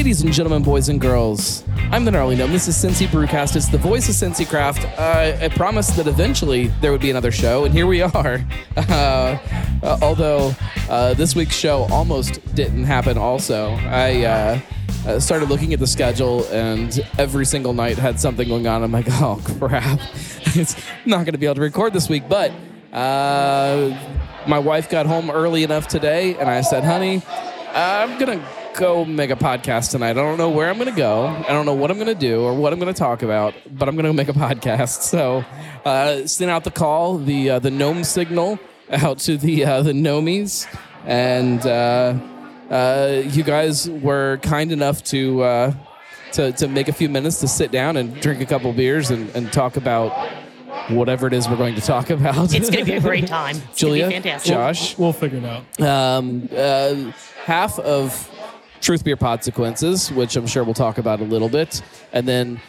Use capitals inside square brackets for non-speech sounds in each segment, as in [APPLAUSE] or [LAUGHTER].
Ladies and gentlemen, boys and girls, I'm the Gnarly Gnome. This is Cincy Brewcast. It's the voice of Cincy Craft. Uh, I promised that eventually there would be another show, and here we [LAUGHS] are. Uh, uh, although uh, this week's show almost didn't happen, also. I uh, uh, started looking at the schedule, and every single night had something going on. I'm like, [LAUGHS] oh, crap. [LAUGHS] it's not going to be able to record this week, but uh, my wife got home early enough today, and I said, honey, I'm going to go make a podcast tonight. I don't know where I'm going to go. I don't know what I'm going to do or what I'm going to talk about, but I'm going to make a podcast. [LAUGHS] So, uh, sent out the call, the uh, the gnome signal out to the uh, the gnomies, and uh, uh, you guys were kind enough to. Uh, to, to make a few minutes to sit down and drink a couple beers and, and talk about whatever it is we're going to talk about. It's going to be a [LAUGHS] great time. It's Julia, going to be fantastic. Josh, We'll figure it out. um, uh, half of Truth Beer Podsequences, which I'm sure we'll talk about a little bit, and then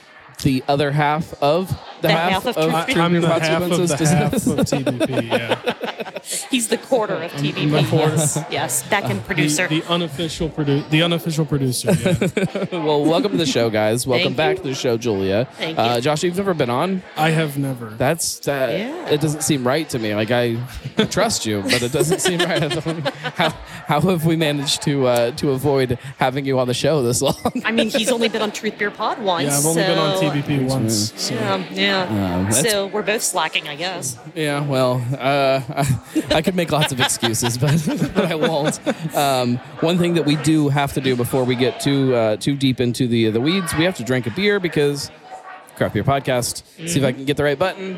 the other half of the, The half of Truth I, Beer I'm Beer the half of the half of TBP. Yeah, He's the quarter of TVP. the quarter. Yes, yes. Back end the, producer. the unofficial produ- the unofficial producer. Yeah. [LAUGHS] well, welcome to the show, guys. Welcome back you. to the show, Julia. Thank Uh, you. Josh, you've never been on. I have never. That's that. Yeah. It doesn't seem right to me. Like I [LAUGHS] trust you, but it doesn't seem right. I don't- how how have we managed to uh, to avoid having you on the show this long? I mean, he's only been on Truth Beer Pod once. yeah, I've only been on so- TBP once. So. Yeah, yeah. Um, so we're both slacking, I guess. Yeah, well, uh, I, I could make lots of excuses, [LAUGHS] but, but I won't. Um, one thing that we do have to do before we get too uh, too deep into the the weeds, we have to drink a beer because craft beer podcast. See if I can get the right button.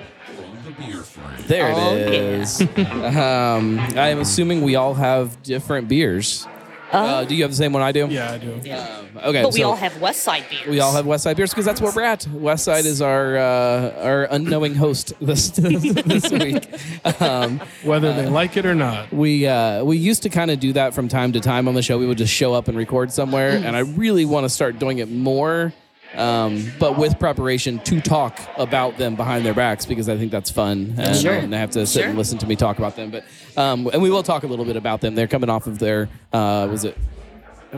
There Oh, it is. [LAUGHS] um, I am assuming we all have different beers. Uh, do you have the same one I do? Yeah, I do. Yeah. Um, okay. But we so- all have West Side beers. we all have West Side beers because that's where we're at. West Side is our uh, our unknowing host this [LAUGHS] this week. Um, Whether they like it or not. we uh, we used to kind of do that from time to time on the show. We would just show up and record somewhere, and I really want to start doing it more, um, but with preparation to talk about them behind their backs because I think that's fun. And, Sure. and they have to sit Sure. and listen to me talk about them. But um, and we will talk a little bit about them. They're coming off of their uh, was it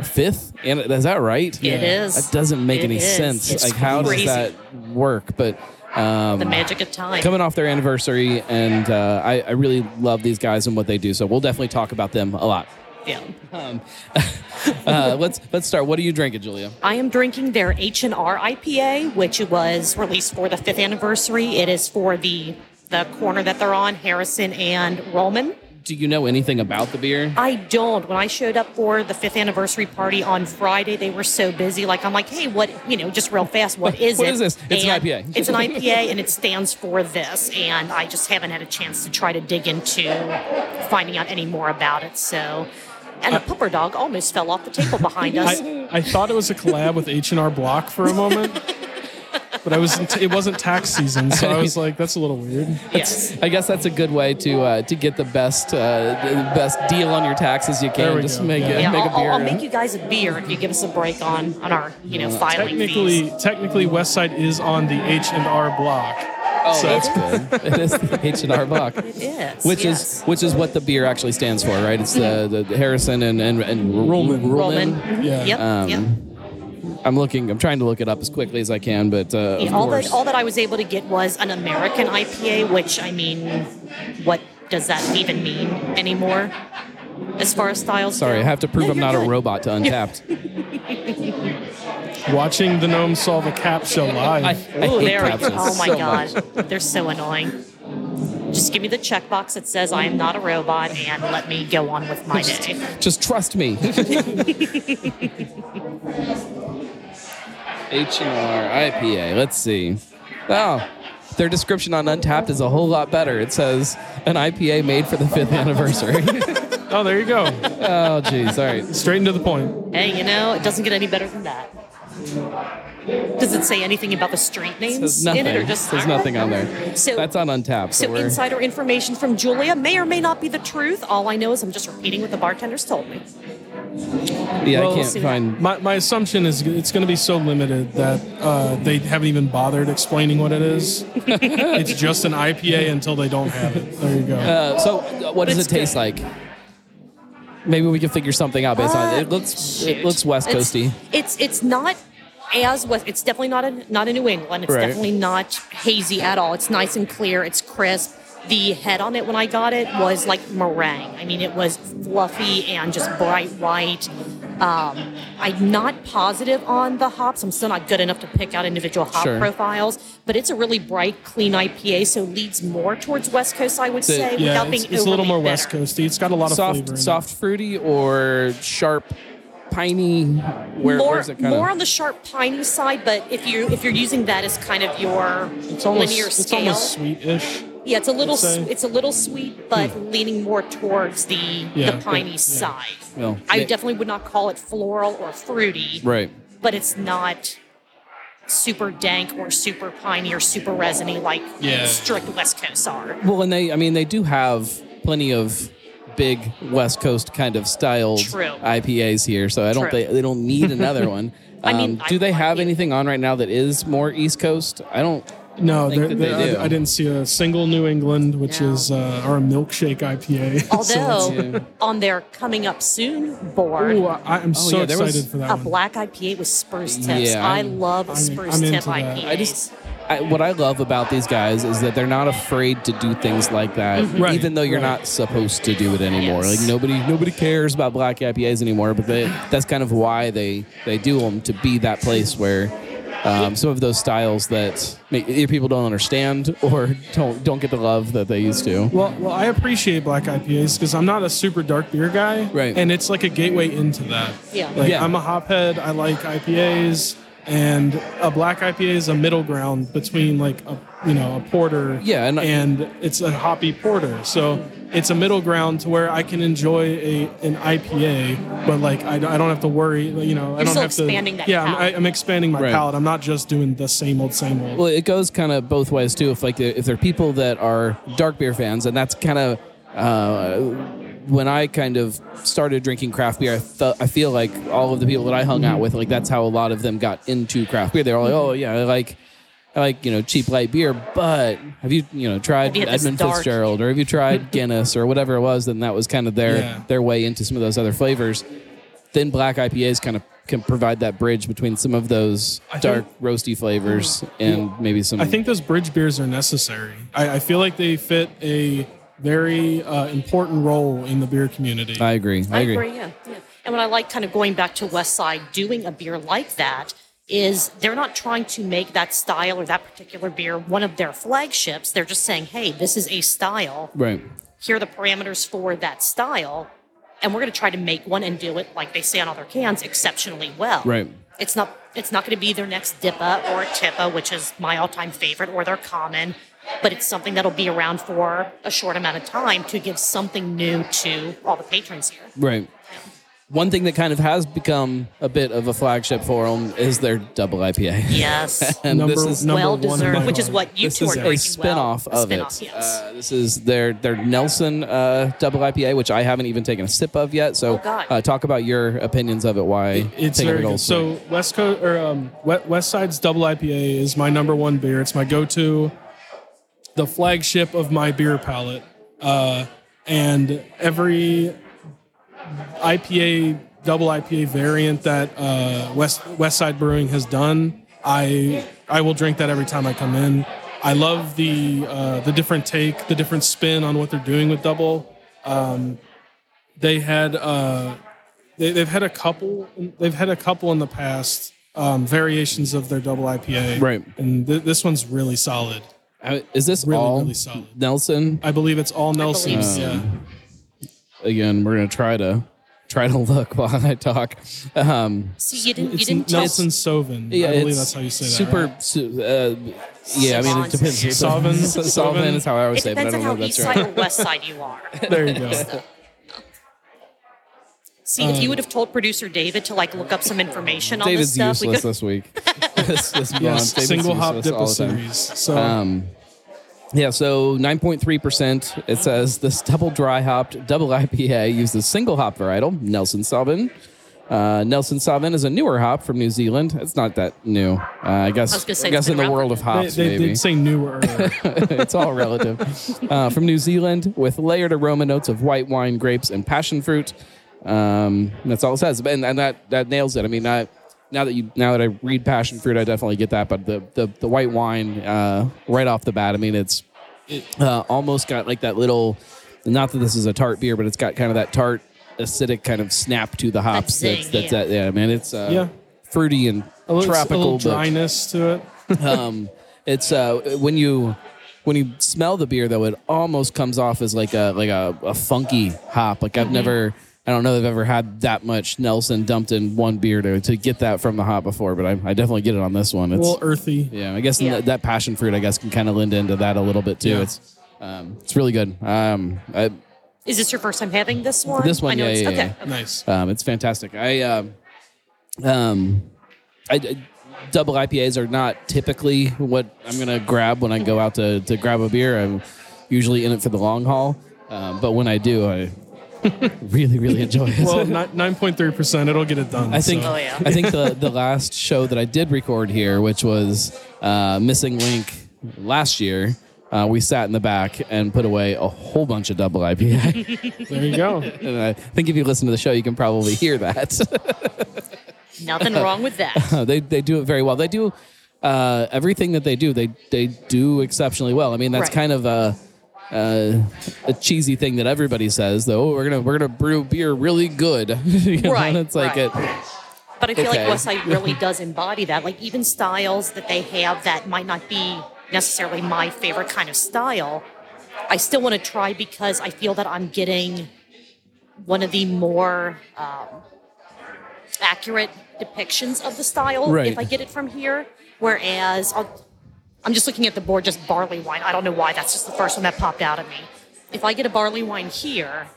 fifth? And is that right? It is. That doesn't make It any is. sense. It's like how crazy. does that work? But um, The magic of time. coming off their anniversary, and uh, I, I really love these guys and what they do. So we'll definitely talk about them a lot. Yeah. Um, [LAUGHS] uh, let's let's start. What are you drinking, Julia? I am drinking their H and R IPA, which was released for the fifth anniversary. It is for the the corner that they're on, Harrison and Roman. Do you know anything about the beer? I don't. When I showed up for the fifth anniversary party on Friday, they were so busy. Like I'm like, hey, what? You know, just real fast, what [LAUGHS] is What it? is this? It's an IPA. [LAUGHS] it's an IPA, and it stands for this. And I just haven't had a chance to try to dig into finding out any more about it. So, and a pupper dog almost fell off the table behind us. I, I thought it was a collab with H and R Block for a moment, but I was it wasn't tax season, so I was [LAUGHS] like, that's a little weird. yes. I guess that's a good way to uh, to get the best uh, the best deal on your taxes you There can. we Just go. make Yeah. it Yeah, make I'll, a beer. I'll, I'll make you guys a beer if you give us a break on on our you know filing Technically, fees. technically, West Side is on the H and R Block. Oh, so that's good. [LAUGHS] it is the H and R Buck. It is. Which yes. is which is what the beer actually stands for, right? It's the, the, the Harrison and and, and Roman. Roman. Mhm. Yeah. Yep. Um, yep. I'm looking. I'm trying to look it up as quickly as I can, but uh, Yeah, of all course. that all that I was able to get was an American IPA, which I mean, what does that even mean anymore? As far as styles. Sorry, go? I have to prove No, I'm you're not a robot to [LAUGHS] Untappd. [LAUGHS] Watching the gnome solve a captcha live. I, I Oh, hate there we go. Oh my so god, much. they're so annoying. Just give me the checkbox that says I am not a robot, and let me go on with my day. Just trust me. [LAUGHS] H and R IPA. Let's see. Oh, their description on Untappd is a whole lot better. It says an IPA made for the fifth anniversary. oh, there you go. oh, jeez. All right. Straight into the point. Hey, you know, it doesn't get any better than that. Does it say anything about the street names There's nothing. in it, or just There's nothing on there. So That's on Untappd. So, So insider information from Julia may or may not be the truth. All I know is I'm just repeating what the bartenders told me. yeah, Well, I can't find. My, my assumption is it's going to be so limited that uh, they haven't even bothered explaining what it is. [LAUGHS] it's just an IPA until they don't have it. There you go. Uh, so, uh, what does It's it taste good. like? Maybe we can figure something out based on it. It looks Shoot. it looks West It's- Coasty. It's it's not as west. It's definitely not a not a New England. It's Right. definitely not hazy at all. It's nice and clear. It's crisp. The head on it when I got it was like meringue. I mean, it was fluffy and just bright white. Um, I'm not positive on the hops. I'm still not good enough to pick out individual hop Sure. profiles, but it's a really bright, clean IPA, so leads more towards West Coast, I would The- say, Yeah, without it's, being it's a little more bitter. West Coasty. It's got a lot of flavor. Soft in soft fruity or sharp piney? Where, more, where's it kind more of? on the sharp piney side, but if you if you're using that as kind of your It. It's almost linear it's scale, almost sweetish. yeah, it's a little I'd say. s- it's a little sweet, but hmm. leaning more towards the Yeah, the piney yeah. side. Well, I ma- definitely would not call it floral or fruity, right. but it's not super dank or super piney or super resiny like Yeah. strict West Coast are. Well, and they, I mean, they do have plenty of big West Coast kind of styled True. IPAs here, so I don't True. they, they don't need another one. [LAUGHS] I mean, Um, do I they have it. anything on right now that is more East Coast? I don't. No, think they're- they they're- do. I, I didn't see a single New England, which No. is uh, our milkshake IPA. [LAUGHS] Although it's- Yeah. on their coming up soon board, Ooh, I, I'm so yeah, excited for that a one. black IPA with spruce tips. Yeah, I love I'm- spruce I'm tip into. IPAs. I just. I, what I love about these guys is that they're not afraid to do things like that, Mm-hmm. Right, even though you're right. not supposed to do it anymore. Yes. Like nobody, nobody cares about black IPAs anymore. But they, that's kind of why they they do them to be that place where um, some of those styles that make, either people don't understand or don't don't get the love that they used to. Well, well, I appreciate black IPAs because I'm not a super dark beer guy, Right. And it's like a gateway into that. Yeah. like Yeah. I'm a hophead. I like IPAs, and a black IPA is a middle ground between like a you know a porter, Yeah, and- and it's a hoppy porter. So it's a middle ground to where I can enjoy a an IPA, but like I, don't- I don't have to worry. You know, I You're don't still have to. expanding that yeah, I'm, I. I'm expanding my Right. palate. I'm not just doing the same old, same old. Well, it goes kind of both ways too. If like if there are people that are dark beer fans, and that's kind of uh, when I kind of started drinking craft beer. I, th- I feel like all of the people that I hung out mm-hmm. with, like that's how a lot of them got into craft beer. They're all like, mm-hmm. oh yeah, I like. I like you know cheap light beer, but have you you know tried you Edmund Fitzgerald or have you tried [LAUGHS] Guinness or whatever it was? Then that was kind of their Yeah. their way into some of those other flavors. Then black IPAs kind of can provide that bridge between some of those I think- dark roasty flavors uh-huh. and maybe some. I think those bridge beers are necessary. I, I feel like they fit a very uh, important role in the beer community. I agree. I, I agree. agree, yeah, yeah. And what I like kind of going back to West Side doing a beer like that is they're not trying to make that style or that particular beer one of their flagships. They're just saying, hey, this is a style. Right. Here are the parameters for that style. And we're going to try to make one and do it, like they say on other cans, exceptionally well. Right. It's not it's not going to be their next Dippa or Tippa, which is my all-time favorite, or their common, but it's something that'll be around for a short amount of time to give something new to all the patrons here. Right. One thing that kind of has become a bit of a flagship for them is their double IPA. Yes. [LAUGHS] and number, this is number well one deserved, which is what you this two is are a drinking spin-off well. A of spin-off, it. Yes. Uh, this is their their Nelson uh, double IPA, which I haven't even taken a sip of yet. So Oh, uh, talk about your opinions of it. Why It's take a very big good. So swig. West Coast or um, West, West Side's Double IPA is my number one beer. It's my go-to, the flagship of my beer palette. Uh, and every IPA, double IPA variant that uh, West West Side Brewing has done, I I will drink that every time I come in. I love the uh, the different take, the different spin on what they're doing with double. Um, they had uh, they, they've had a couple they've had a couple in the past um, variations of their double IPA, Right. And th- this one's really solid. Uh, is this really, all really solid. Nelson? I believe it's all Nelson. believe so. Yeah. Again, we're gonna try to try to [LAUGHS] look while I talk. Um, See, you didn't. You It's didn't tell. Nelson Sauvin. yeah, I believe it's that's how you say that. super. right? su- uh, yeah, I mean it depends. [LAUGHS] Sauvin? Sauvin [LAUGHS] is how I always It say, it, but I depends on don't know how if that's east right. side or west side you are. There you go. See, if you would have told producer David to like look up some information on David's this stuff, we useless could. this week. this, this month. yes, David's single hop useless all Dippa the time. series. So Um, yeah, so 9.3%. It says this double dry hopped double IPA uses single hop varietal, Nelson Sauvin. Uh, Nelson Sauvin is a newer hop from New Zealand. It's not that new. Uh, I guess, I was say I guess in the world of they, hops, they maybe. did say newer. [LAUGHS] it's all relative. Uh, from New Zealand with layered aroma notes of white wine, grapes, and passion fruit. Um, that's all it says, and, and that that nails it. I mean, I, now that you now that I read passion fruit, I definitely get that. But the the, the white wine uh, right off the bat, I mean, it's uh, almost got like that little. Not that this is a tart beer, but it's got kind of that tart acidic kind of snap to the hops. zing, that's that's yeah. that. Yeah, man, it's uh, Yeah. fruity and A little, tropical. a little but- dryness to it. [LAUGHS] um, it's uh, when you when you smell the beer though, it almost comes off as like a like a, a funky hop. Like Mm-hmm. I've never, I don't know, if I've ever had that much Nelson dumped in one beer to to get that from the hop before, but I, I definitely get it on this one. It's A little earthy. yeah, I guess Yeah. that, that passion fruit, I guess, can kind of lend into that a little bit too. Yeah. It's um, it's really good. Um, I, Is this your first time having this one? This one, I know yeah, it's, yeah, okay. yeah. okay. Nice. Um, it's fantastic. I um, um, I, I- double IPAs are not typically what I'm gonna grab when I go out to to grab a beer. I'm usually in it for the long haul, um, but when I do, I [LAUGHS] really really enjoy it. Well, nine point three percent. It'll get it done. I think so. Oh, yeah. I think the the last show that I did record here, which was uh, Missing Link last year. Uh, we sat in the back and put away a whole bunch of double IPA. [LAUGHS] there you go. and I think if you listen to the show, you can probably hear that. [LAUGHS] Nothing wrong with that. they they do it very well. They do uh, everything that they do. They they do exceptionally well. I mean, that's Right. kind of a, a a cheesy thing that everybody says. Though we're gonna we're gonna brew beer really good. [LAUGHS] you know? Right, It's like right. it. But I feel Okay. like Westside really does embody that. Like even styles that they have that might not be necessarily my favorite kind of style, I still want to try because I feel that I'm getting one of the more um, accurate depictions of the style Right. if I get it from here. Whereas I'll, I'm just looking at the board, just barley wine. I don't know why. That's just the first one that popped out at me. If I get a barley wine here,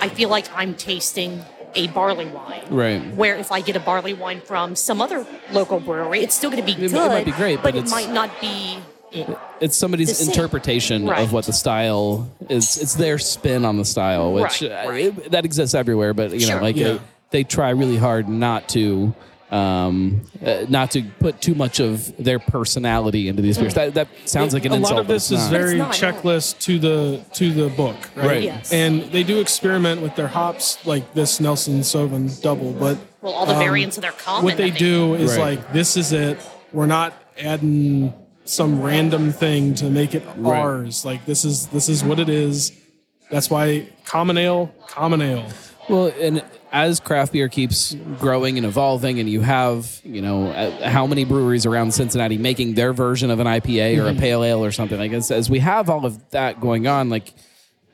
I feel like I'm tasting a barley wine. Right. Where if I get a barley wine from some other local brewery, it's still going to be It- it might be great, but it might not be. It's somebody's interpretation Right. of what the style is. It's their spin on the style, which Right, uh, right. it- that exists everywhere. But you know, Sure. like Yeah. they, they try really hard not to. Um, uh, not to put too much of their personality into these beers. That, that sounds like an a insult. lot of this is very But it's no. checklist to the to the book, right? Right. Yes. And they do experiment with their hops, like this Nelson Sauvin double. But Well, all the um, variants of their common. what they that do is Right. like this is it. We're not adding some random thing to make it Right. ours. Like this is this is what it is. That's why common ale, common ale. Well, and as craft beer keeps growing and evolving, and you have, you know, uh, how many breweries around Cincinnati making their version of an IPA or a pale ale or something, like guess, as we have all of that going on, like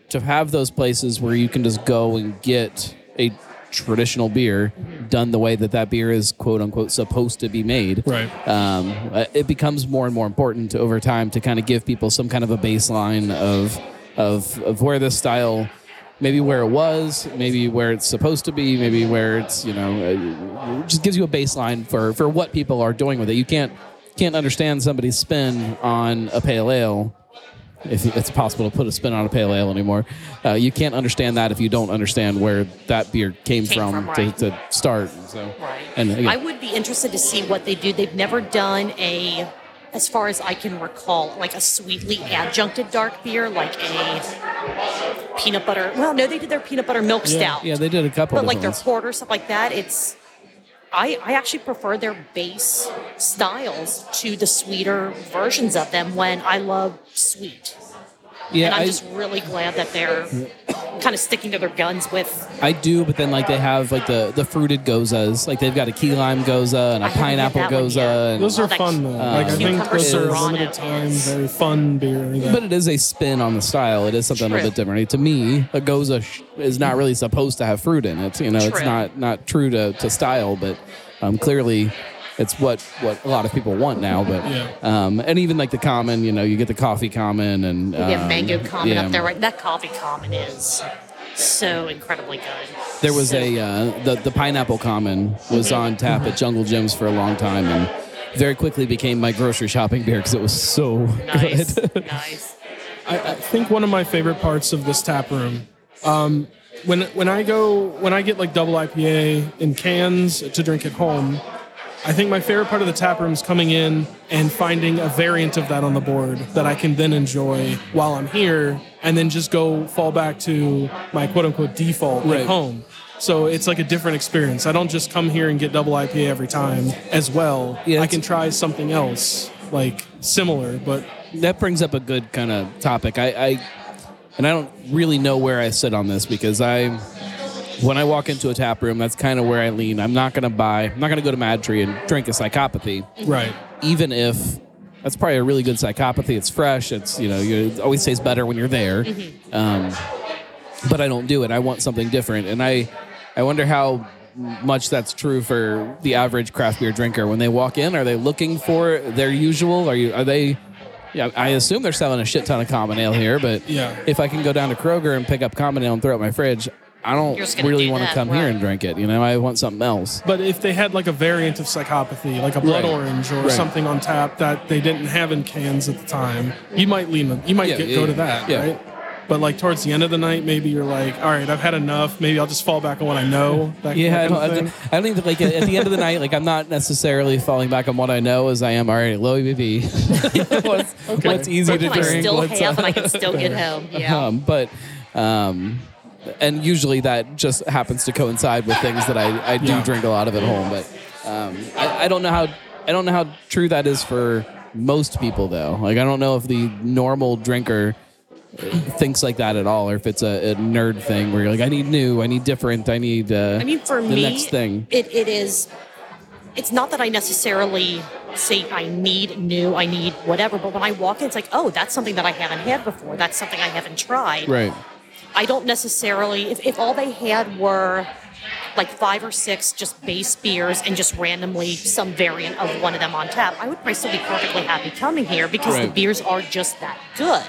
to have those places where you can just go and get a traditional beer done the way that that beer is quote unquote supposed to be made Right. um, uh, it becomes more and more important over time to kind of give people some kind of a baseline of of of where this style maybe where it was maybe where it's supposed to be maybe where it's you know uh, it just gives you a baseline for for what people are doing with it. You can't can't understand somebody's spin on a pale ale if it's possible to put a spin on a pale ale anymore. Uh, you can't understand that if you don't understand where that beer came, Came from, from, to, to start so. Right. and again, I would be interested to see what they do. They've never done a, as far as I can recall, like a sweetly adjuncted dark beer, like a peanut butter. Well, no, they did their peanut butter milk stout. yeah they did a couple but like their ones. porter stuff like that. It's I I actually prefer their base styles to the sweeter versions of them when I love sweet. Yeah and I'm I- just really glad that they're kind of sticking to their guns with I do, but then like they have like the the fruited goses. Like they've got a key lime gose and a I pineapple gose. And, Those are fun cu- though. like I think those are serrano limited time, is- very fun beer. that- but it is a spin on the style. It is something a True. little bit different. To me, a gose sh- is not really supposed to have fruit in it. You know, it's not not true to, to style, but um, clearly. It's what, what a lot of people want now, but Yeah. um, and even like the common, you know, you get the coffee common and We have um, mango common yeah. up there, right? That coffee common is so incredibly good. There was So- a uh, the the pineapple common was on tap at Jungle Jim's for a long time, and very quickly became my grocery shopping beer because it was so nice, good. [LAUGHS] nice. I, I think one of my favorite parts of this tap room, um, when when I go when I get like double IPA in cans to drink at home, I think my favorite part of the tap room is coming in and finding a variant of that on the board that I can then enjoy while I'm here, and then just go fall back to my quote unquote default Right. at home. So it's like a different experience. I don't just come here and get double IPA every time as well. Yeah, I can try something else like similar, but that brings up a good kind of topic. I, I and I don't really know where I sit on this because I when I walk into a tap room, that's kind of where I lean. I'm not going to buy. I'm not going to go to MadTree and drink a psychopathy, right. even if that's probably a really good psychopathy. It's fresh. It's you know you it always tastes better when you're there. Um, but I don't do it. I want something different, and I I wonder how much that's true for the average craft beer drinker when they walk in. Are they looking for their usual? Are you are they? Yeah, I assume they're selling a shit ton of common ale here, but Yeah. if I can go down to Kroger and pick up common ale and throw it in my fridge, I don't You're just gonna really do want to that, come here and drink it. You know, I want something else. But if they had like a variant of psychopathy, like a blood Right. orange or Right. something on tap that they didn't have in cans at the time, you might lean. You might Yeah, get, yeah, go to that, Yeah. right? But like towards the end of the night, maybe you're like, all right, I've had enough. Maybe I'll just fall back on what I know. [LAUGHS] That, Yeah, I don't, kind I don't. I don't even like at at the end of the night. Like I'm not necessarily falling back on what I know as I am. All right, low ABV. what's, what's easy What to can I drink? still what's, have uh, and I can still get home? [LAUGHS] Yeah. um, but um, and usually that just happens to coincide with things that I, I do Yeah. drink a lot of at home. But um, I, I don't know how I don't know how true that is for most people though. Like I don't know if the normal drinker uh, thinks like that at all, or if it's a, a nerd thing where you're like, I need new, I need different, I need. Uh, I mean, for the me, next thing. It, it is. It's not that I necessarily say I need new, I need whatever, but when I walk in, it's like, oh, that's something that I haven't had before. That's something I haven't tried. Right. I don't necessarily. If, if all they had were like five or six just base beers and just randomly some variant of one of them on tap, I would probably still be perfectly happy coming here because the beers are just that good.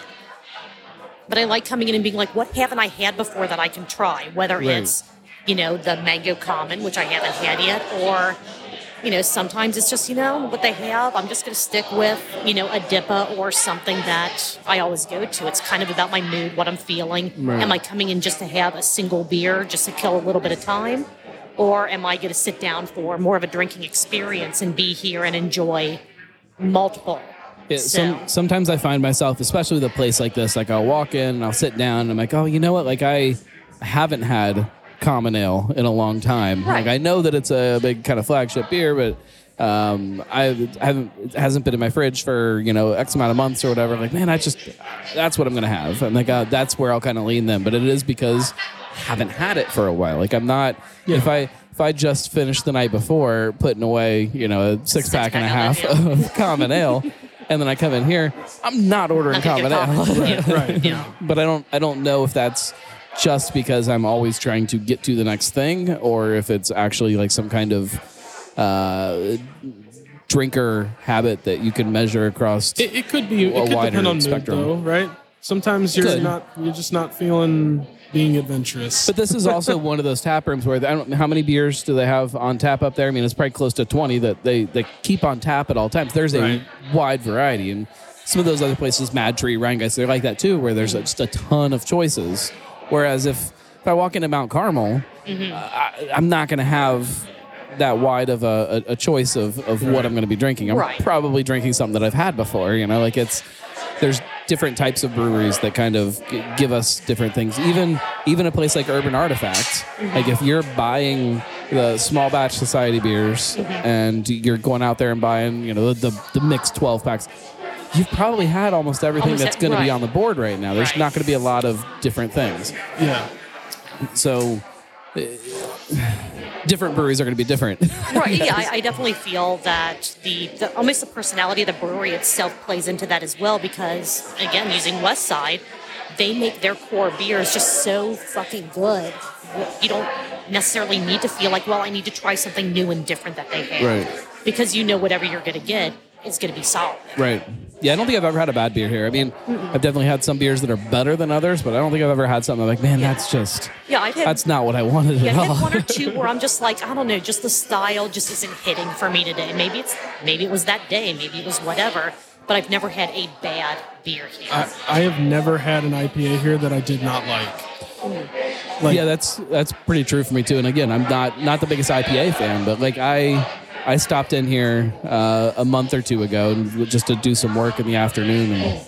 But I like coming in and being like, what haven't I had before that I can try? Whether Right. it's, you know, the mango common, which I haven't had yet, or, you know, sometimes it's just, you know, what they have. I'm just going to stick with, you know, a DIPA or something that I always go to. It's kind of about my mood, what I'm feeling. Right. Am I coming in just to have a single beer, just to kill a little bit of time? Or am I going to sit down for more of a drinking experience and be here and enjoy multiple? Yeah, So- some, sometimes I find myself, especially with a place like this, like I'll walk in and I'll sit down and I'm like, oh, you know what? Like I haven't had common ale in a long time. Right. Like I know that it's a big kind of flagship beer, but um, I haven't it hasn't been in my fridge for you know X amount of months or whatever. like man, I just that's what I'm gonna have. I'm like uh, that's where I'll kind of lean them. But it is because I haven't had it for a while. Like I'm not if I. If I just finished the night before putting away, you know, a six, pack and a half of [LAUGHS] common ale, and then I come in here, I'm not ordering Not common ale. [LAUGHS] Yeah. Right. Yeah. [LAUGHS] but I don't I don't know if that's just because I'm always trying to get to the next thing, or if it's actually like some kind of uh, drinker habit that you can measure across. It, it could be. It A could wider depend on mood, spectrum. though, right? Sometimes you're Could. not. You're just not feeling being adventurous. but this is also [LAUGHS] one of those tap rooms where I don't how many beers do they have on tap up there. I mean, it's probably close to twenty that they they keep on tap at all times. There's a Right. wide variety, and some of those other places, MadTree, Rheingeist, they're like that too, where there's just a ton of choices. Whereas if if I walk into Mount Carmel, Mm-hmm. uh, I, I'm not going to have that wide of a, a, a choice of, of what I'm going to be drinking. I'm Right. probably drinking something that I've had before. You know, like it's there's different types of breweries that kind of g- give us different things. Even even a place like Urban Artifacts, like if you're buying the small batch society beers and you're going out there and buying, you know, the the, the mixed 12 packs. You've probably had almost everything Almost that's going to be on the board right now. There's Right. not going to be a lot of different things. yeah. So, uh, different breweries are going to be different. right yeah I, [LAUGHS] I definitely feel that the, the almost the personality of the brewery itself plays into that as well because again using west side they make their core beers just so fucking good you don't necessarily need to feel like well i need to try something new and different that they have Right. because you know whatever you're going to get is going to be solid Right. Yeah, I don't think I've ever had a bad beer here. I mean, I've definitely had some beers that are better than others, but I don't think I've ever had something like, man, that's just yeah i've had that's not what I wanted yeah, at I all. had one or two [LAUGHS] where I'm just like, I don't know, just the style just isn't hitting for me today. Maybe it's maybe it was that day, maybe it was whatever. But I've never had a bad beer here. I, I have never had an IPA here that I did not like. Mm. Like, yeah, that's that's pretty true for me too. And again, I'm not not the biggest IPA fan, but like I I stopped in here uh, a month or two ago just to do some work in the afternoon and.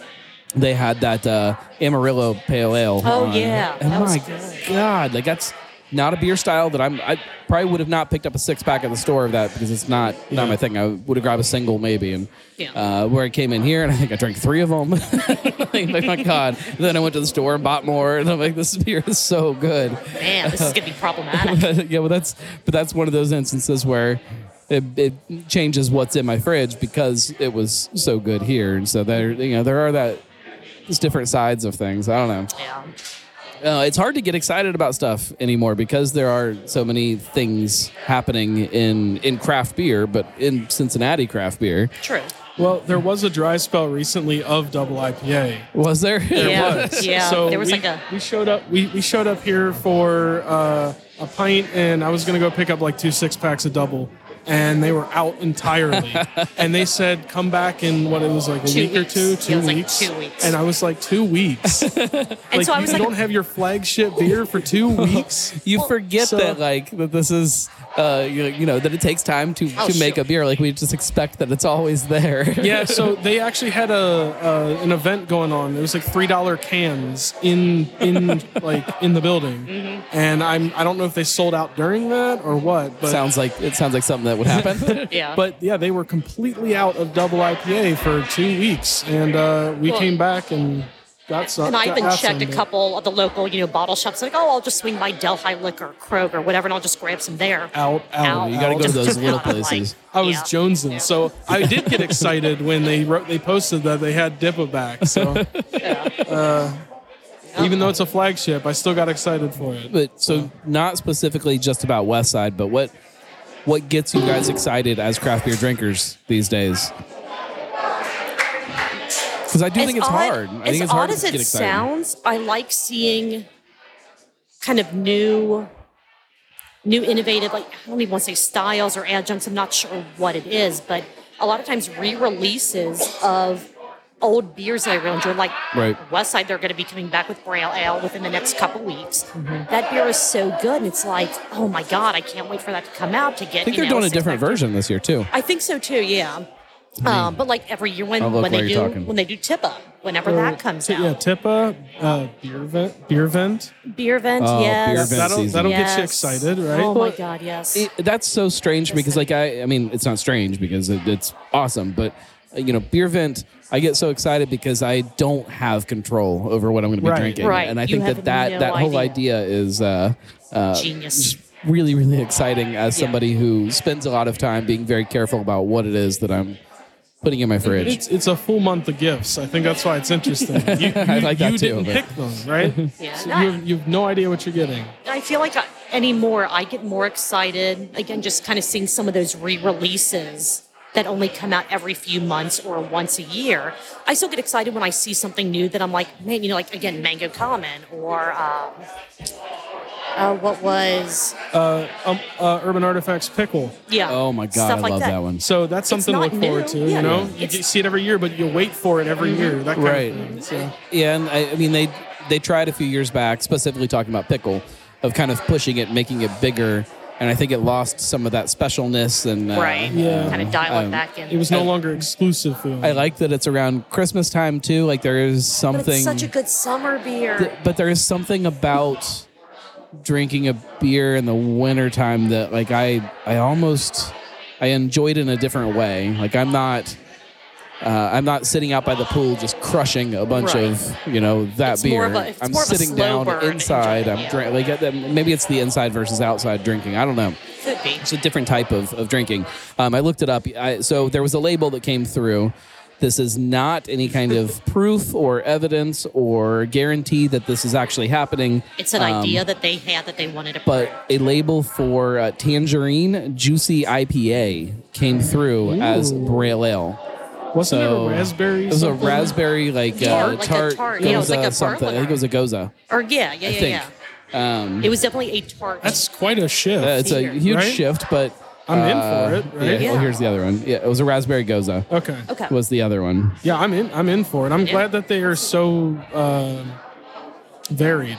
They had that uh, Amarillo Pale Ale. Oh, on. yeah, and that was my good. God, like that's not a beer style that I'm. I probably would have not picked up a six pack at the store of that because it's not not my thing. I would have grabbed a single maybe. And Yeah. uh, where I came in here and I think I drank three of them. [LAUGHS] like, my [LAUGHS] God! then I went to the store and bought more, and I'm like, this beer is so good. Man, this is gonna be [LAUGHS] problematic. yeah, well, that's but that's one of those instances where it, it changes what's in my fridge because it was so good here, and so there, you know, there are that there's different sides of things. I don't know. yeah. Uh, it's hard to get excited about stuff anymore because there are so many things happening in in craft beer, but in Cincinnati craft beer, True. Well, there was a dry spell recently of double IPA. was there? Yeah. was. Yeah. So there was we, like a we showed up. We, we showed up here for uh, a pint, and I was gonna go pick up like two six packs of double, and they were out entirely. [LAUGHS] and they said come back in what it was like a Two week or two, two it was like weeks. two weeks. And I was like two weeks. [LAUGHS] like and so I you was like, don't have your flagship beer for two [LAUGHS] weeks. You forget so- that like that this is uh you, you know that it takes time to Oh, to make sure. a beer. Like we just expect that it's always there. yeah, so they actually had a uh, an event going on. It was like three dollar cans in in like in the building, Mm-hmm. and I'm I don't know if they sold out during that or what, but sounds like it sounds like something that would happen. [LAUGHS] yeah. but yeah, they were completely out of double IPA for two weeks, and uh, we Well- came back and got some. and I even checked some, a couple of the local, you know, bottle shops. Like, oh, I'll just swing by Delhi Liquor, Kroger, whatever, and I'll just grab some there. Out, out. Out. you gotta go to those [LAUGHS] little kinda like- places. I was Yeah. jonesing, Yeah. so I did get [LAUGHS] excited when they wrote they posted that they had Dippa back. So uh, even though it's a flagship, I still got excited for it. But so not specifically just about West Side, but what what gets you guys excited as craft beer drinkers these days? Because I do As think it's odd- hard. I as think it's odd hard as to it sounds, I like seeing kind of new, new innovative. Like I don't even want to say styles or adjuncts. I'm not sure what it is, but a lot of times re-releases of old beers that I really enjoy. Like Right. West Side, they're going to be coming back with Braille Ale within the next couple weeks. Mm-hmm. That beer is so good, and it's like, oh my god, I can't wait for that to come out to get. I think you they're know, doing a different pack. version this year too. I think so too. Yeah. Um, but like every year when, when they do talking. when they do Tippa, whenever that comes T- out, Yeah, Tippa, uh, beer vent, beer vent. beer vent, Oh, yes, beer vent That'll that'll get you excited, right? Oh my god, yes. It, that's so strange because like I I mean it's not strange because it, it's awesome, but you know beer vent I get so excited because I don't have control over what I'm going to be Right. drinking, Right. and I You think that that, no that whole idea. idea is uh, uh, Genius. really really exciting as Yeah. somebody who spends a lot of time being very careful about what it is that I'm putting in my fridge. It's it's a full month of gifts. I think that's why it's interesting. You, [LAUGHS] you, I like that you too, didn't but- pick them, right? [LAUGHS] Yeah, So you, have, you have no idea what you're getting. I feel like I, anymore I get more excited again, just kind of seeing some of those re-releases that only come out every few months or once a year. I still get excited when I see something new that I'm like, man, you know, like again, Mango Common or um, uh, what was Uh, um, uh, Urban Artifacts pickle. yeah. oh my god, stuff I like love that. that one. So that's something to not look forward new. to. Yeah, you know, yeah. you see it every year, but you wait for it every year. That kind Right. of thing. So. Yeah, and I, I mean they they tried a few years back, specifically talking about pickle, of kind of pushing it, making it bigger, and I think it lost some of that specialness and uh, right. Yeah. Kind of dial it Um, back in. It was no I- longer exclusive food. I like that it's around Christmas time too. Like there is but something, it's such a good summer beer. th- but there is something about drinking a beer in the wintertime that like I I almost I enjoyed in a different way. Like I'm not. Uh, I'm not sitting out by the pool just crushing a bunch Right. of you know that It's beer. more of a- it's I'm more of a sitting down inside. I'm enjoyment, drink like uh, maybe it's the inside versus outside drinking. I don't know. Could be. It's a different type of, of drinking. Um, I looked it up. I, so there was a label that came through. This is not any kind of [LAUGHS] proof or evidence or guarantee that this is actually happening. It's an Um, idea that they had that they wanted to But a label for uh, Tangerine Juicy IPA came through as Braille Ale. Wasn't So it a raspberry? It was a raspberry like Yeah, uh, like a tart, tart. Yeah, it was like a something. I think it was a gose. Or yeah, yeah, I yeah, think. yeah. Um, It was definitely a tart. That's quite a shift. uh, it's a huge Right? shift, but I'm in uh, for it, right? Yeah, Well, here's the other one. Yeah, it was a raspberry gose. okay. okay. Was the other one? Yeah, I'm in. I'm in for it. I'm Yeah. glad that they are so um varied.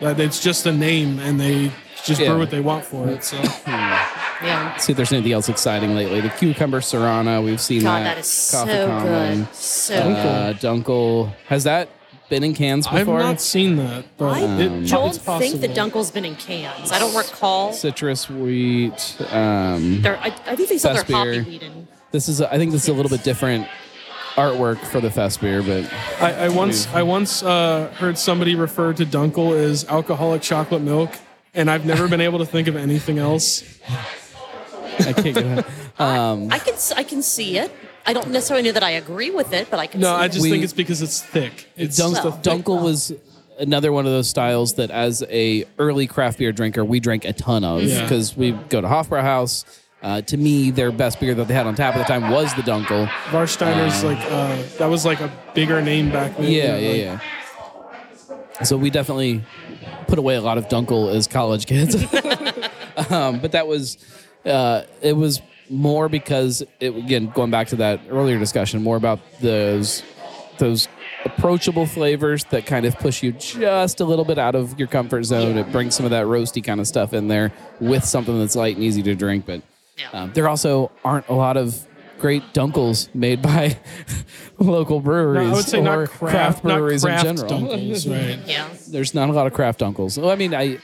That it's just a name, and they just Yeah. brew what they want for it. So Yeah. See if there's anything else exciting lately. The cucumber serrano, we've seen that. God, that. that is so Common. good. So Uh, Dunkel. Has that been in cans before? I've not seen that, but I it, don't it's think the Dunkel's been in cans. I don't recall. Citrus wheat. Um, They're, I, I think they sell their hoppy wheat in. this is I think this is a little bit different artwork for the fest beer, but I, I once I once uh, heard somebody refer to Dunkel as alcoholic chocolate milk, and I've never been able to think of anything else. I can't get [LAUGHS] it. Um, I can s- I can see it. I don't necessarily know that I agree with it, but I can. No, see I it. just We- think it's because it's thick. It's Dunk, just a Well. Dunkel was another one of those styles that, as a early craft beer drinker, we drank a ton of Yeah. because we go to Hofbrauhaus. Uh, to me, their best beer that they had on tap at the time was the Dunkel. Warsteiner's like uh, that was like a bigger name back then. Yeah, like- yeah, yeah. So we definitely put away a lot of Dunkel as college kids, [LAUGHS] [LAUGHS] um, but that was uh, it was more because it again going back to that earlier discussion, more about those those approachable flavors that kind of push you just a little bit out of your comfort zone. It brings some of that roasty kind of stuff in there with something that's light and easy to drink, but. Yeah. Um, there also aren't a lot of great dunkels made by [LAUGHS] local breweries No, I would say or not craft, breweries not craft in general. Dunkels, right? [LAUGHS] yeah. There's not a lot of craft dunkels. Well, I mean, I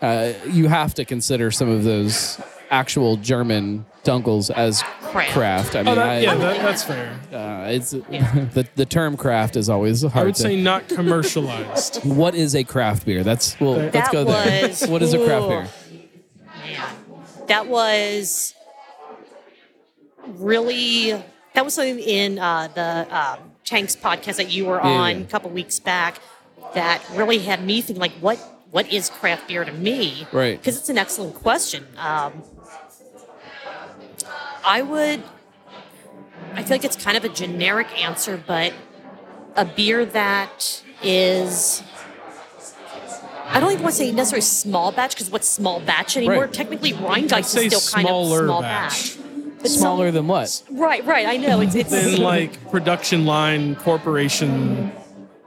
uh, you have to consider some of those actual German dunkels as Craft. craft. I mean, Oh, that, I, yeah, that, that's fair. uh, it's Yeah. [LAUGHS] the the term craft is always hard I would to. say not commercialized. [LAUGHS] what is a craft beer? That's well. let's That go there. was- [LAUGHS] what is a craft beer? Man, that was really that was something in uh, the um, Chanks podcast that you were Yeah, on yeah. a couple weeks back that really had me thinking like what what is craft beer to me Right. because it's an excellent question um, I would I feel like it's kind of a generic answer but a beer that is I don't even want to say necessarily small batch because what's small batch anymore? Right. Technically, Rheingeist is still kind of small batch. batch. But some- Smaller than what? right, right. I know it's it's. Then like production line corporation.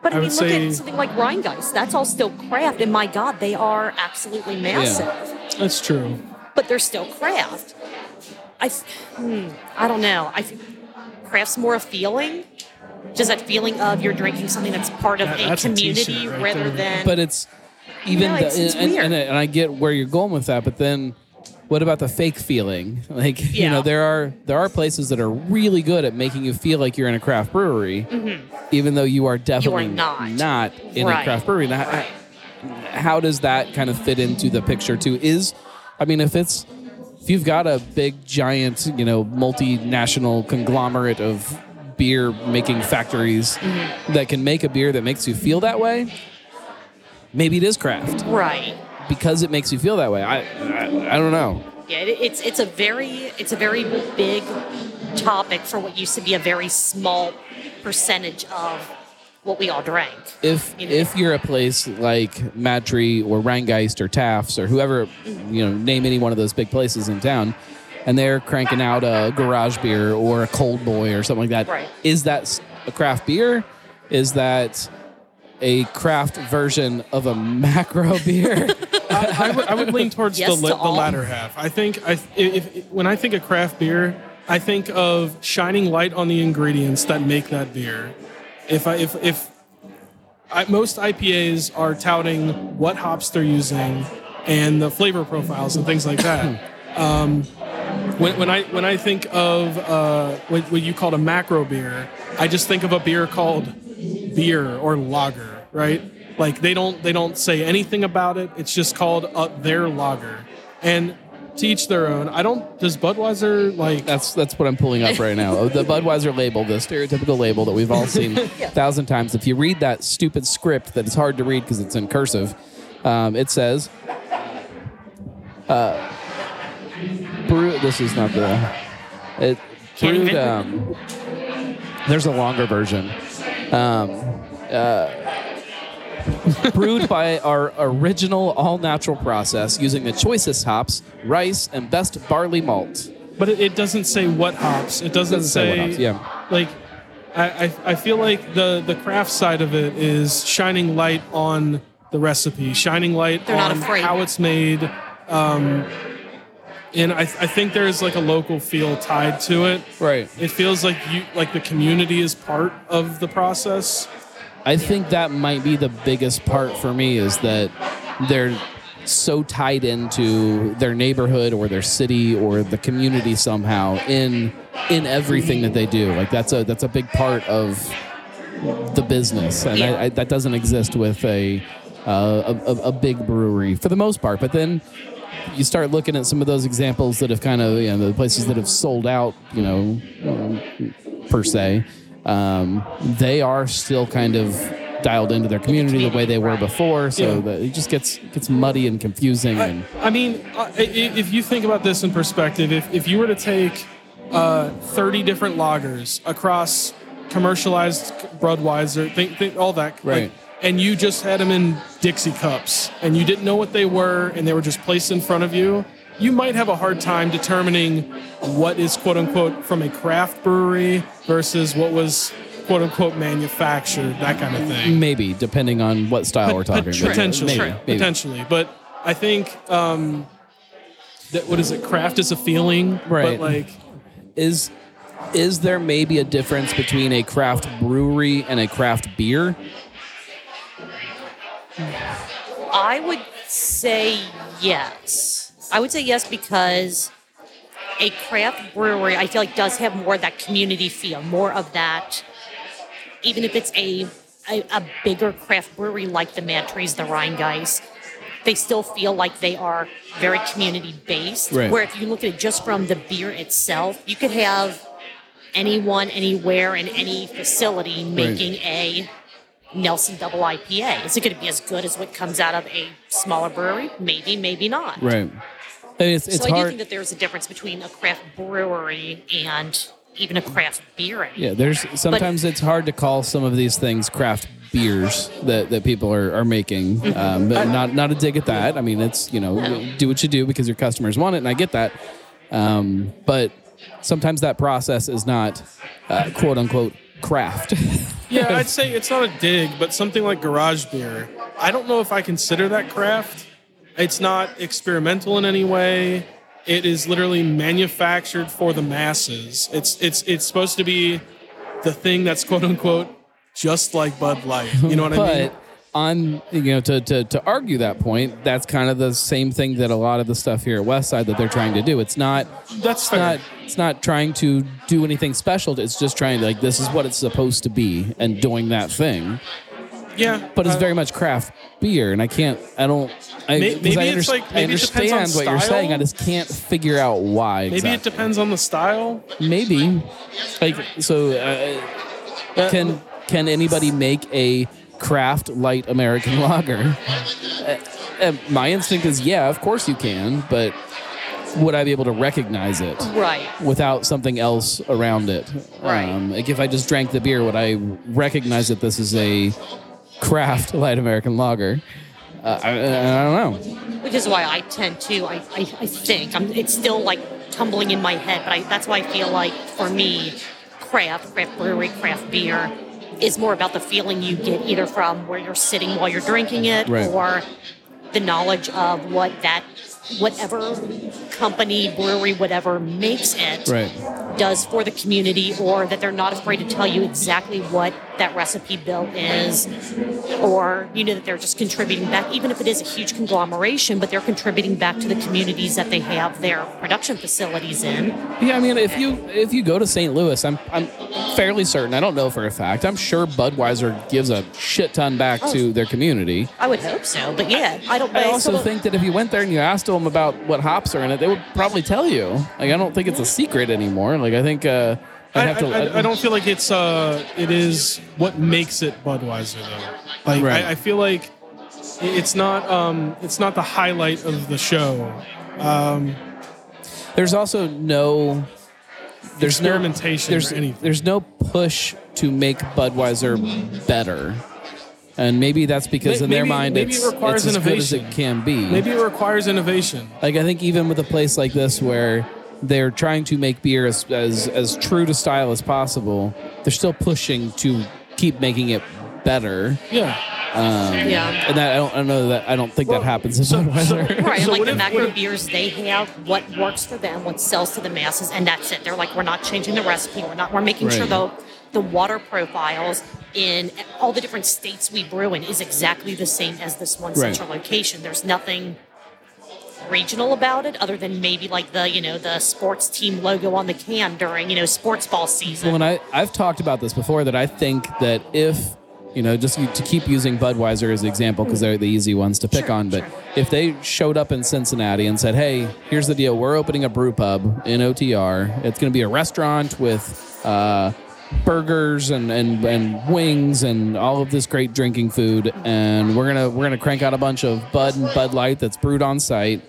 but I, I mean, look say- at something like Rheingeist. That's all still craft, and my God, they are absolutely massive. That's true. But they're still craft. I, hmm, I don't know. I think craft's more a feeling. Just that feeling of you're drinking something that's part of That- a that's a community t-shirt right rather there. than. But it's even know, the, it's- it's and, weird. and, and I get where you're going with that, but then what about the fake feeling? [LAUGHS] Like you know, there are there are places that are really good at making you feel like you're in a craft brewery, even though you are definitely Mm-hmm. not. in Right. a craft brewery. Now, Right. How does that kind of fit into the picture too? Is I mean, if it's if you've got a big giant, you know, multinational conglomerate of beer making factories Mm-hmm. that can make a beer that makes you feel that way, maybe it is craft right. because it makes you feel that way. I I, I don't know. Yeah, it's it's a very it's a very big topic for what used to be a very small percentage of what we all drank. If You know. if you're a place like MadTree or Rheingeist or Taft's or whoever, mm-hmm. you know, name any one of those big places in town, and they're cranking out a garage beer or a cold boy or something like that, Right. is that a craft beer? Is that a craft version of a macro [LAUGHS] beer? [LAUGHS] I, I would, I would lean towards Yes the, to the latter half. I think I, if, if when I think of craft beer, I think of shining light on the ingredients that make that beer. If I if if I, most IPAs are touting what hops they're using and the flavor profiles and things like that. [LAUGHS] um, when, when I when I think of uh, what, what you called a macro beer, I just think of a beer called beer or lager, right? Like they don't they don't say anything about it. It's just called uh, their lager, and to each their own. I don't. Does Budweiser like? That's that's what I'm pulling up right now. [LAUGHS] The Budweiser label, the stereotypical label that we've all seen [LAUGHS] a thousand times. If you read that stupid script that is hard to read because it's in cursive, um, it says, uh, "Brew." This is not the. It Can't brewed. Um, there's a longer version. Um, uh, brewed by our original all natural process using the choicest hops, rice, and best barley malt. But it, it doesn't say what hops. It doesn't, Doesn't say what hops, yeah. Like, I, I I feel like the the craft side of it is shining light on the recipe, shining light They're on how it's made. Um, and I, I think there's like a local feel tied to it. Right. It feels like you like the community is part of the process. I think that might be the biggest part for me is that they're so tied into their neighborhood or their city or the community somehow in in everything that they do. Like that's a that's a big part of the business, and. I, I, that doesn't exist with a, uh, a a big brewery for the most part. But then you start looking at some of those examples that have kind of you know the places that have sold out, you know, um, per se. Um, they are still kind of dialed into their community the way they were before, so Yeah. it just gets gets muddy and confusing. I, and I mean, uh, if you think about this in perspective, if, if you were to take uh, 30 different lagers across commercialized Budweiser, think, think all that, like, Right. and you just had them in Dixie cups, and you didn't know what they were, and they were just placed in front of you, you might have a hard time determining what is quote unquote from a craft brewery versus what was quote unquote manufactured, that kind of thing. maybe depending on what style we're talking pot- about. Potentially, Maybe, maybe. potentially, but I think um, that what is it? Craft is a feeling, Right. But like, Is is there maybe a difference between a craft brewery and a craft beer? I would say yes. I would say yes because a craft brewery, I feel like, does have more of that community feel, more of that. Even if it's a a, a bigger craft brewery like the MadTrees, the Rhinegeist, they still feel like they are very community based. Right. Where if you look at it just from the beer itself, you could have anyone, anywhere, in any facility making a Nelson Double IPA. Is it going to be as good as what comes out of a smaller brewery? Maybe, maybe not. Right. I mean, it's, it's so I do think that there's a difference between a craft brewery and even a craft beer. Yeah, there's sometimes it's hard to call some of these things craft beers that, that people are, are making. Mm-hmm. Um, but not not a dig at that. I mean, it's you know No. do what you do because your customers want it, and I get that. Um, but sometimes that process is not uh, quote unquote craft. [LAUGHS] yeah, I'd say it's not a dig, but something like garage beer. I don't know if I consider that craft. It's not experimental in any way. It is literally manufactured for the masses. It's it's it's supposed to be the thing that's quote unquote just like Bud Light. You know what I mean? but on you know to, to to argue that point, that's kind of the same thing that a lot of the stuff here at Westside that they're trying to do. It's not That's not it's not trying to do anything special. It's just trying to like this is what it's supposed to be and doing that thing. Yeah, But it's uh, very much craft beer, and I can't. I don't. I, May- 'cause maybe I, it's like- I maybe it depends on understand what you're saying. I just can't figure out why. maybe it depends on the style. Maybe. Like so, uh, Uh, can can anybody make a craft light American [LAUGHS] lager? Uh, uh, my instinct is yeah, of course you can, but would I be able to recognize it? Right. without something else around it. Right. Um, like if I just drank the beer, would I recognize that this is a craft [LAUGHS] light American lager? Uh, I, I don't know. Which is why I tend to, I, I, I think, I'm, it's still like tumbling in my head, but I, that's why I feel like for me, craft, craft brewery, craft beer is more about the feeling you get either from where you're sitting while you're drinking it Right. or the knowledge of what that, whatever company, brewery, whatever makes it Right. does for the community or that they're not afraid to tell you exactly what that recipe bill is or you know that they're just contributing back even if it is a huge conglomeration but they're contributing back to the communities that they have their production facilities in Yeah, I mean, if you if you go to St. Louis, I'm I'm fairly certain. I don't know for a fact. I'm sure Budweiser gives a shit ton back to their community. i would hope so but yeah i don't I I also think that if you went there and you asked them about what hops are in it, they would probably tell you. Like, I don't think it's a secret anymore. Like, I think uh, I, to. I, I don't feel like it's uh it is what makes it Budweiser though. Like Right. I, I feel like it's not um it's not the highlight of the show. There's also no there's Experimentation No, there's anything. there's no push to make Budweiser better, and maybe that's because May- in their mind maybe it's, it it's as good as it can be. Maybe it requires innovation. like I think even with a place like this where they're trying to make beer as as, as true to style as possible, they're still pushing to keep making it better. Yeah. Um, yeah And that I don't, I don't know that I don't think that happens in so- Budweiser. [LAUGHS] Right, So like the if- macro if- beers, they have what works for them, what sells to the masses, and that's it. They're like, we're not changing the recipe. We're not. We're making sure Right. the the water profiles in all the different states we brew in is exactly the same as this one Right. central location. There's nothing regional about it other than maybe like the you know the sports team logo on the can during you know sports ball season. Well, and I, I've talked about this before that I think that if, you know, just to keep using Budweiser as an example because they're the easy ones to pick Sure, on, but sure. if they showed up in Cincinnati and said, hey, here's the deal, we're opening a brew pub in OTR, it's going to be a restaurant with uh, burgers and, and, and wings and all of this great drinking food, and we're gonna we're gonna crank out a bunch of Bud and Bud Light that's brewed on site.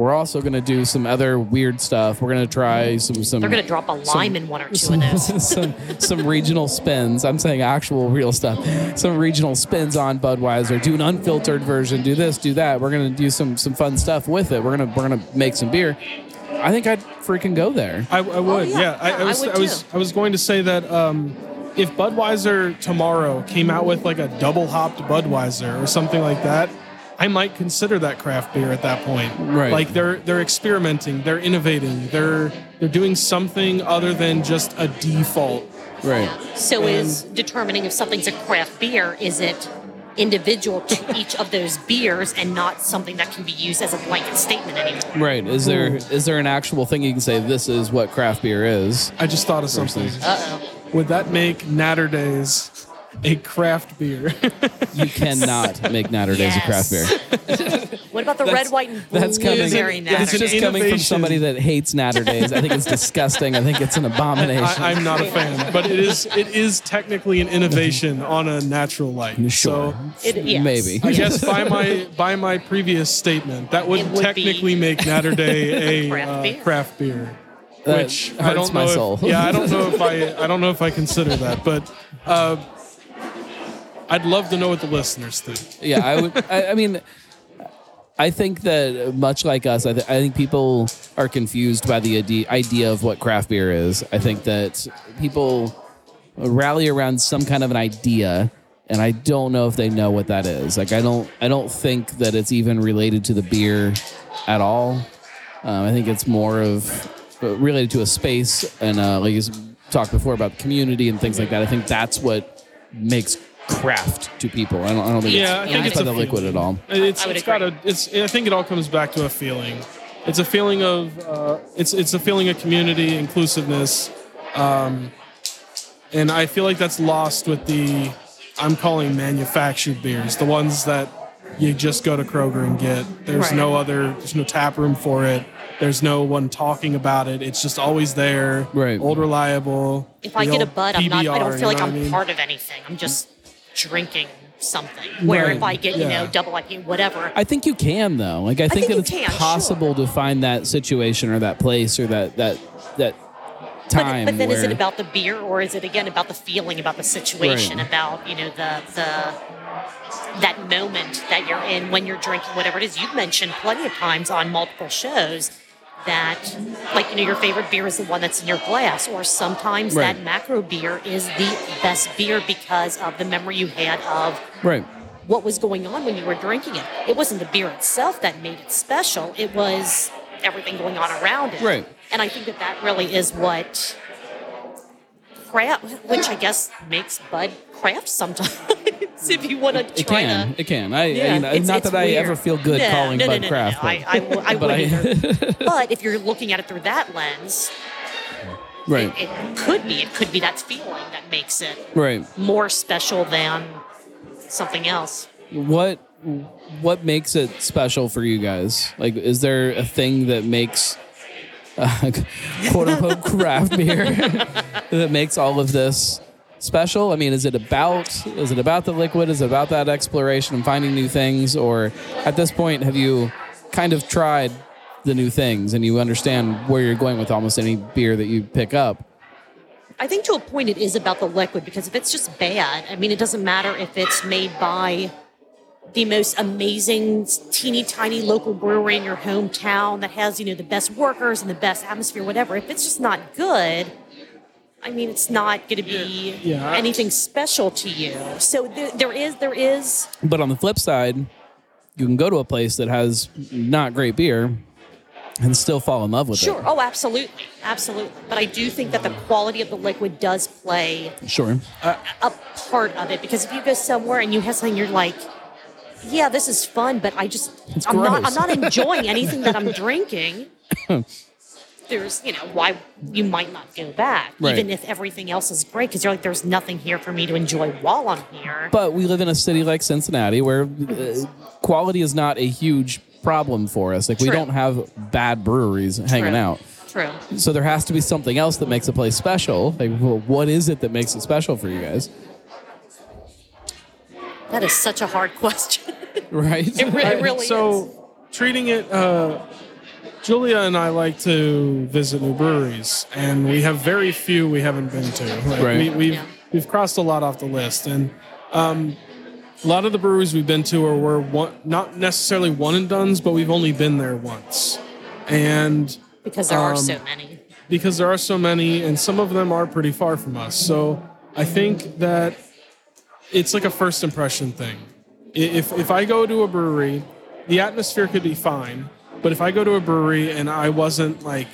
We're also going to do some other weird stuff. We're going to try some some. They're going to drop a lime in one or two of those. [LAUGHS] some some regional spins. I'm saying actual real stuff. Some regional spins on Budweiser. Do an unfiltered version. Do this. Do that. We're gonna do some some fun stuff with it. We're gonna we're gonna make some beer. I think I'd freaking go there. I, I would, yeah. yeah. I, Yeah, I I was, would I was. I was going to say that um, if Budweiser tomorrow came out with like a double hopped Budweiser or something like that, I might consider that craft beer at that point. Right. Like they're they're experimenting, they're innovating, they're they're doing something other than just a default. Right. So is determining if something's a craft beer, is it individual to [LAUGHS] each of those beers and not something that can be used as a blanket statement anymore? Right. Is there is there an actual thing you can say this is what craft beer is? I just thought of something. Uh-oh. Would that make Naturdays a craft beer? You cannot make Natter Days a craft beer. [LAUGHS] What about the red, white, and blue That's coming. berry That's an just coming from innovation. somebody that hates Naturdays. I think it's disgusting. I think it's an abomination. I, I'm not a fan, but it is it is technically an innovation on a natural light. Sure. So It, yes. Maybe. I guess by my by my previous statement, that would, It would technically be make Naturday [LAUGHS] a craft uh, beer. craft beer. That Which I hurts don't my know. soul. If, yeah, I don't [LAUGHS] know if I I don't know if I consider that, but uh, I'd love to know what the listeners think. yeah, I would. I, I mean, I think that much like us, I, th- I think people are confused by the ide- idea of what craft beer is. I think that people rally around some kind of an idea, and I don't know if they know what that is. Like, I don't. I don't think that it's even related to the beer at all. Um, I think it's more of uh, related to a space and uh, like you talked before about community and things like that. I think that's what makes craft to people. I don't, I don't think Yeah, I it's, think it's it's by a the liquid at all. It's, I it's got a. It's. I think it all comes back to a feeling. It's a feeling of. Uh, it's it's a feeling of community, inclusiveness, um, and I feel like that's lost with the. I'm calling manufactured beers, the ones that you just go to Kroger and get. There's Right. no other. There's no tap room for it. There's no one talking about it. It's just always there. Right. Old reliable. If I get a old bud, I'm not. I don't feel like I'm I mean? part of anything. I'm just drinking something. Where Right. if I get you know Yeah. double IPA, whatever, I think you can though. Like I think, think that it's can, possible to find that situation or that place or that that that But, time. but then is it about the beer or is it again about the feeling, about the situation, Right. about you know the the that moment that you're in when you're drinking whatever it is? You've mentioned plenty of times on multiple shows that like you know your favorite beer is the one that's in your glass, or sometimes Right. that macro beer is the best beer because of the memory you had of right? what was going on when you were drinking it. It wasn't the beer itself that made it special. It was everything going on around it. Right. And I think that that really is what craft, which I guess makes Bud craft sometimes. [LAUGHS] if you want to try It can. to. It can. I, Yeah, you know, it's- not it's that I ever feel good No, calling no, no, Bud no, craft. no. but- I, I, will- I [LAUGHS] but wouldn't I- [LAUGHS] But if you're looking at it through that lens, right. it could be. It could be that feeling that makes it right. more special than something else. What what makes it special for you guys? Like, is there a thing that makes uh, [LAUGHS] quote unquote [LAUGHS] craft beer [LAUGHS] that makes all of this special? I mean, is it about is it about the liquid? Is it about that exploration and finding new things? Or at this point, have you kind of tried the new things and you understand where you're going with almost any beer that you pick up? I think to a point it is about the liquid because if it's just bad, I mean, it doesn't matter if it's made by the most amazing, teeny tiny local brewery in your hometown that has, you know, the best workers and the best atmosphere, whatever. If it's just not good, I mean, it's not going to be Yeah. anything special to you. So there, there is, there is, But on the flip side, you can go to a place that has not great beer and still fall in love with it. Sure. Oh, absolutely, absolutely. But I do think that the quality of the liquid does play. Sure. a part of it because if you go somewhere and you have something, you're like, yeah, this is fun, but I just It's I'm not. I'm not enjoying [LAUGHS] anything that I'm drinking. There's, you know, why you might not go back, Right. even if everything else is great, because you're like, there's nothing here for me to enjoy while I'm here. But we live in a city like Cincinnati where uh, quality is not a huge problem for us. Like we don't have bad breweries hanging True. out. True. So there has to be something else that makes a place special. Like, well, what is it that makes it special for you guys? That is such a hard question. [LAUGHS] Right? it, re- it really is. so treating it uh, julia and i like to visit new breweries and we have very few we haven't been to Like, Right. we, we've, Yeah. we've crossed a lot off the list and um, a lot of the breweries we've been to are were one, not necessarily one and dones but we've only been there once and Because there are um, so many. because there are so many and some of them are pretty far from us so i think that it's like a first impression thing if, if i go to a brewery the atmosphere could be fine but if i go to a brewery and i wasn't like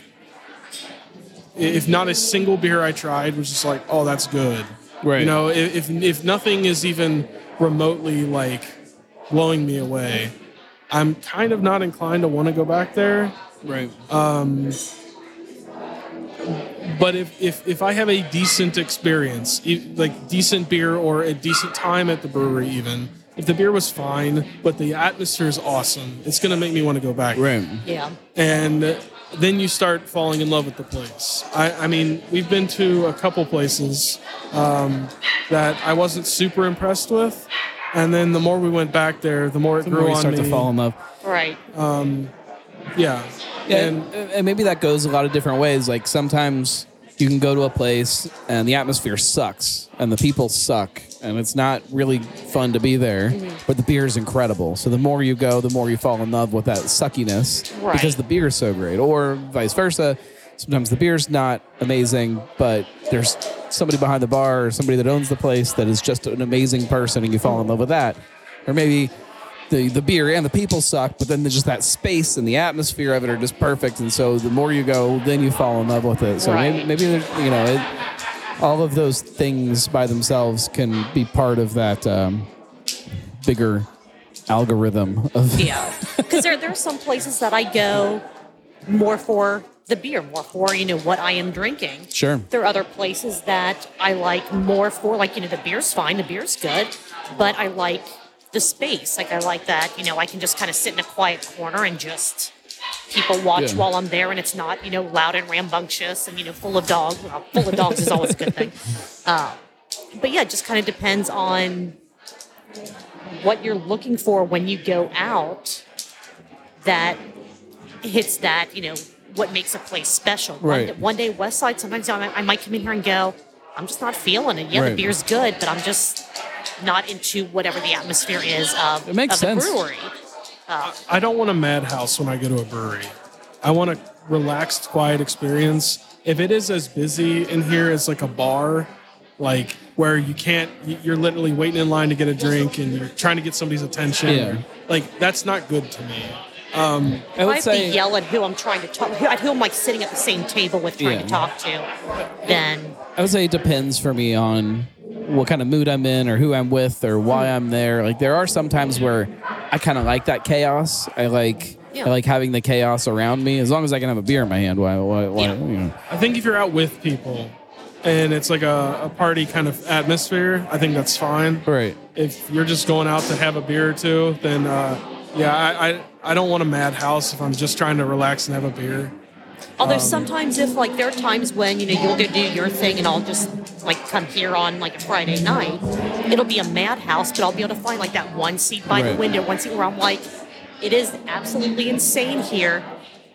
if not a single beer i tried was just like oh that's good Right. you know if, if, if nothing is even remotely like blowing me away i'm kind of not inclined to want to go back there right. Um, but if, if if I have a decent experience, e- like decent beer or a decent time at the brewery, even if the beer was fine, but the atmosphere is awesome, it's gonna make me want to go back. right. Yeah. And then you start falling in love with the place. I, I mean, we've been to a couple places um, that I wasn't super impressed with, and then the more we went back there, the more it The grew more you on start me. to fall in love. Right. Yeah. Yeah, And and, and maybe that goes a lot of different ways. Like sometimes you can go to a place and the atmosphere sucks and the people suck and it's not really fun to be there, mm-hmm. but the beer is incredible. So the more you go, the more you fall in love with that suckiness Right. because the beer is so great. Or vice versa. Sometimes the beer's not amazing, but there's somebody behind the bar or somebody that owns the place that is just an amazing person and you fall in love with that. Or maybe the the beer and the people suck, but then there's just that space and the atmosphere of it are just perfect. And so the more you go, then you fall in love with it. So maybe, Right. maybe there's, you know, it, all of those things by themselves can be part of that um, bigger algorithm of Yeah, because there there are some places that I go more for the beer, more for you know what I am drinking. Sure. There are other places that I like more for, like you know the beer's fine, the beer's good, but I like the space. Like I like that you know I can just kind of sit in a quiet corner and just people watch Yeah. while I'm there, and it's not you know loud and rambunctious and you know full of dogs. Well, full of dogs is always a good thing. Uh, [LAUGHS] but yeah, it just kind of depends on what you're looking for when you go out that hits that, you know, what makes a place special. Right. One, day, one day, West Side, sometimes I I might come in here and go, I'm just not feeling it. Yeah, Right. the beer's good, but I'm just not into whatever the atmosphere is of, It makes of the sense. brewery. I don't want a madhouse when I go to a brewery. I want a relaxed, quiet experience. If it is as busy in here as like a bar, like where you can't, you- you're literally waiting in line to get a drink and you're trying to get somebody's attention. Yeah. Like that's not good to me. Um, I If I would have say to yell at who I'm trying to talk, who, at who I'm like sitting at the same table with trying Yeah. to talk to, then I would say it depends for me on what kind of mood I'm in or who I'm with or why I'm there. Like there are some times where I kind of like that chaos. I like Yeah. I like having the chaos around me as long as I can have a beer in my hand. Why? Why? why Yeah. you know. I think if you're out with people and it's like a, a party kind of atmosphere, I think that's fine. Right. If you're just going out to have a beer or two, then uh, yeah, I, I I don't want a madhouse if I'm just trying to relax and have a beer. Although sometimes, if like there are times when you know you'll go do your thing and I'll just like come here on like a Friday night, it'll be a madhouse, but I'll be able to find like that one seat by Right. the window, one seat where I'm like, it is absolutely insane here,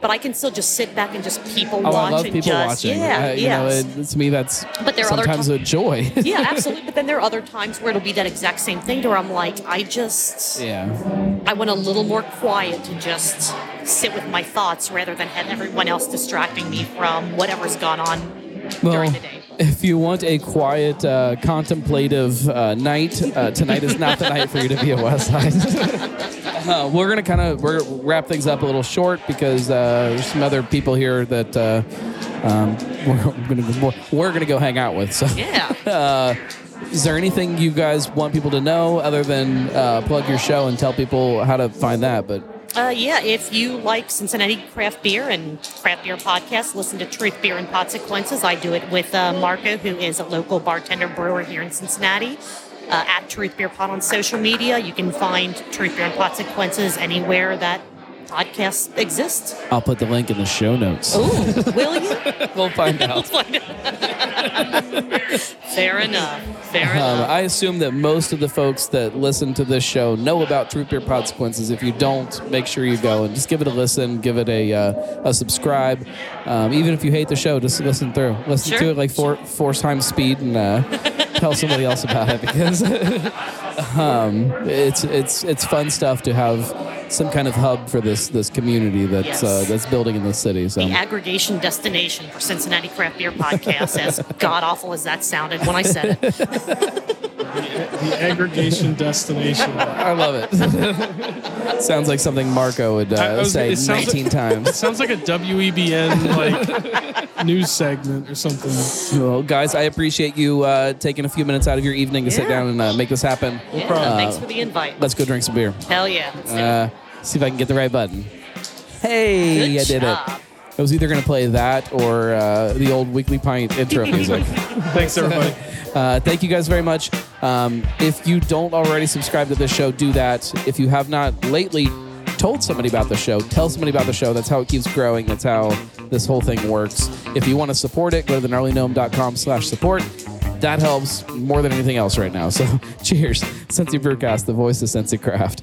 but I can still just sit back and just people Oh, watch I love and people just watching. yeah, Uh, know, it, to me that's But there are other sometimes ti- a joy. [LAUGHS] yeah, absolutely. But then there are other times where it'll be that exact same thing, where I'm like, I just, yeah. I want a little more quiet to just sit with my thoughts rather than have everyone else distracting me from whatever's gone on Well, during the day. if you want a quiet, uh, contemplative uh, night, uh, tonight is not the night for you to be at West Side. [LAUGHS] Uh, we're gonna kind of we're gonna wrap things up a little short because uh, there's some other people here that uh, um, we're gonna we're, gonna go hang out with. So, Yeah. [LAUGHS] uh, is there anything you guys want people to know other than uh, plug your show and tell people how to find that? But Uh, yeah, if you like Cincinnati craft beer and craft beer podcasts, listen to Truth Beer and Pod Consequences. I do it with uh, Marco, who is a local bartender brewer here in Cincinnati. Uh, at Truth Beer Pod on social media, you can find Truth Beer and Pod Consequences anywhere that podcasts exist. I'll put the link in the show notes. Ooh, will you? [LAUGHS] [LAUGHS] we'll find out. Fair enough. Fair Um, enough. I assume that most of the folks that listen to this show know about Truth Beer Consequences. If you don't, make sure you go and just give it a listen, give it a uh, a subscribe. Um, even if you hate the show, just listen through. Listen Sure. to it like four four times speed and uh, [LAUGHS] tell somebody else about it because um, it's it's it's fun stuff to have some kind of hub for this this community that's Yes. uh, that's building in the city. So the aggregation destination for Cincinnati Craft Beer Podcast, as [LAUGHS] god awful as that sounded when I said it. [LAUGHS] The aggregation destination. I love it. [LAUGHS] Sounds like something Marco would I uh, was- say it sounds 19 times. [LAUGHS] Sounds like a WEBN like news segment or something. Well, guys, I appreciate you uh, taking a few minutes out of your evening to sit down and uh, make this happen. Yeah, problem. thanks for the invite. Let's go drink some beer. Hell yeah. Let's. Uh, see if I can get the right button. Hey, Good I did job. it. I was either going to play that or uh, the old Weekly Pint intro [LAUGHS] music. Thanks everybody. [LAUGHS] Uh, thank you guys very much. Um, if you don't already subscribe to this show, do that. If you have not lately told somebody about the show, tell somebody about the show. That's how it keeps growing. That's how this whole thing works. If you want to support it, go to thegnarlygnome.com slash support. That helps more than anything else right now. So [LAUGHS] cheers. Cincy Brewcast, the voice of Cincy Craft.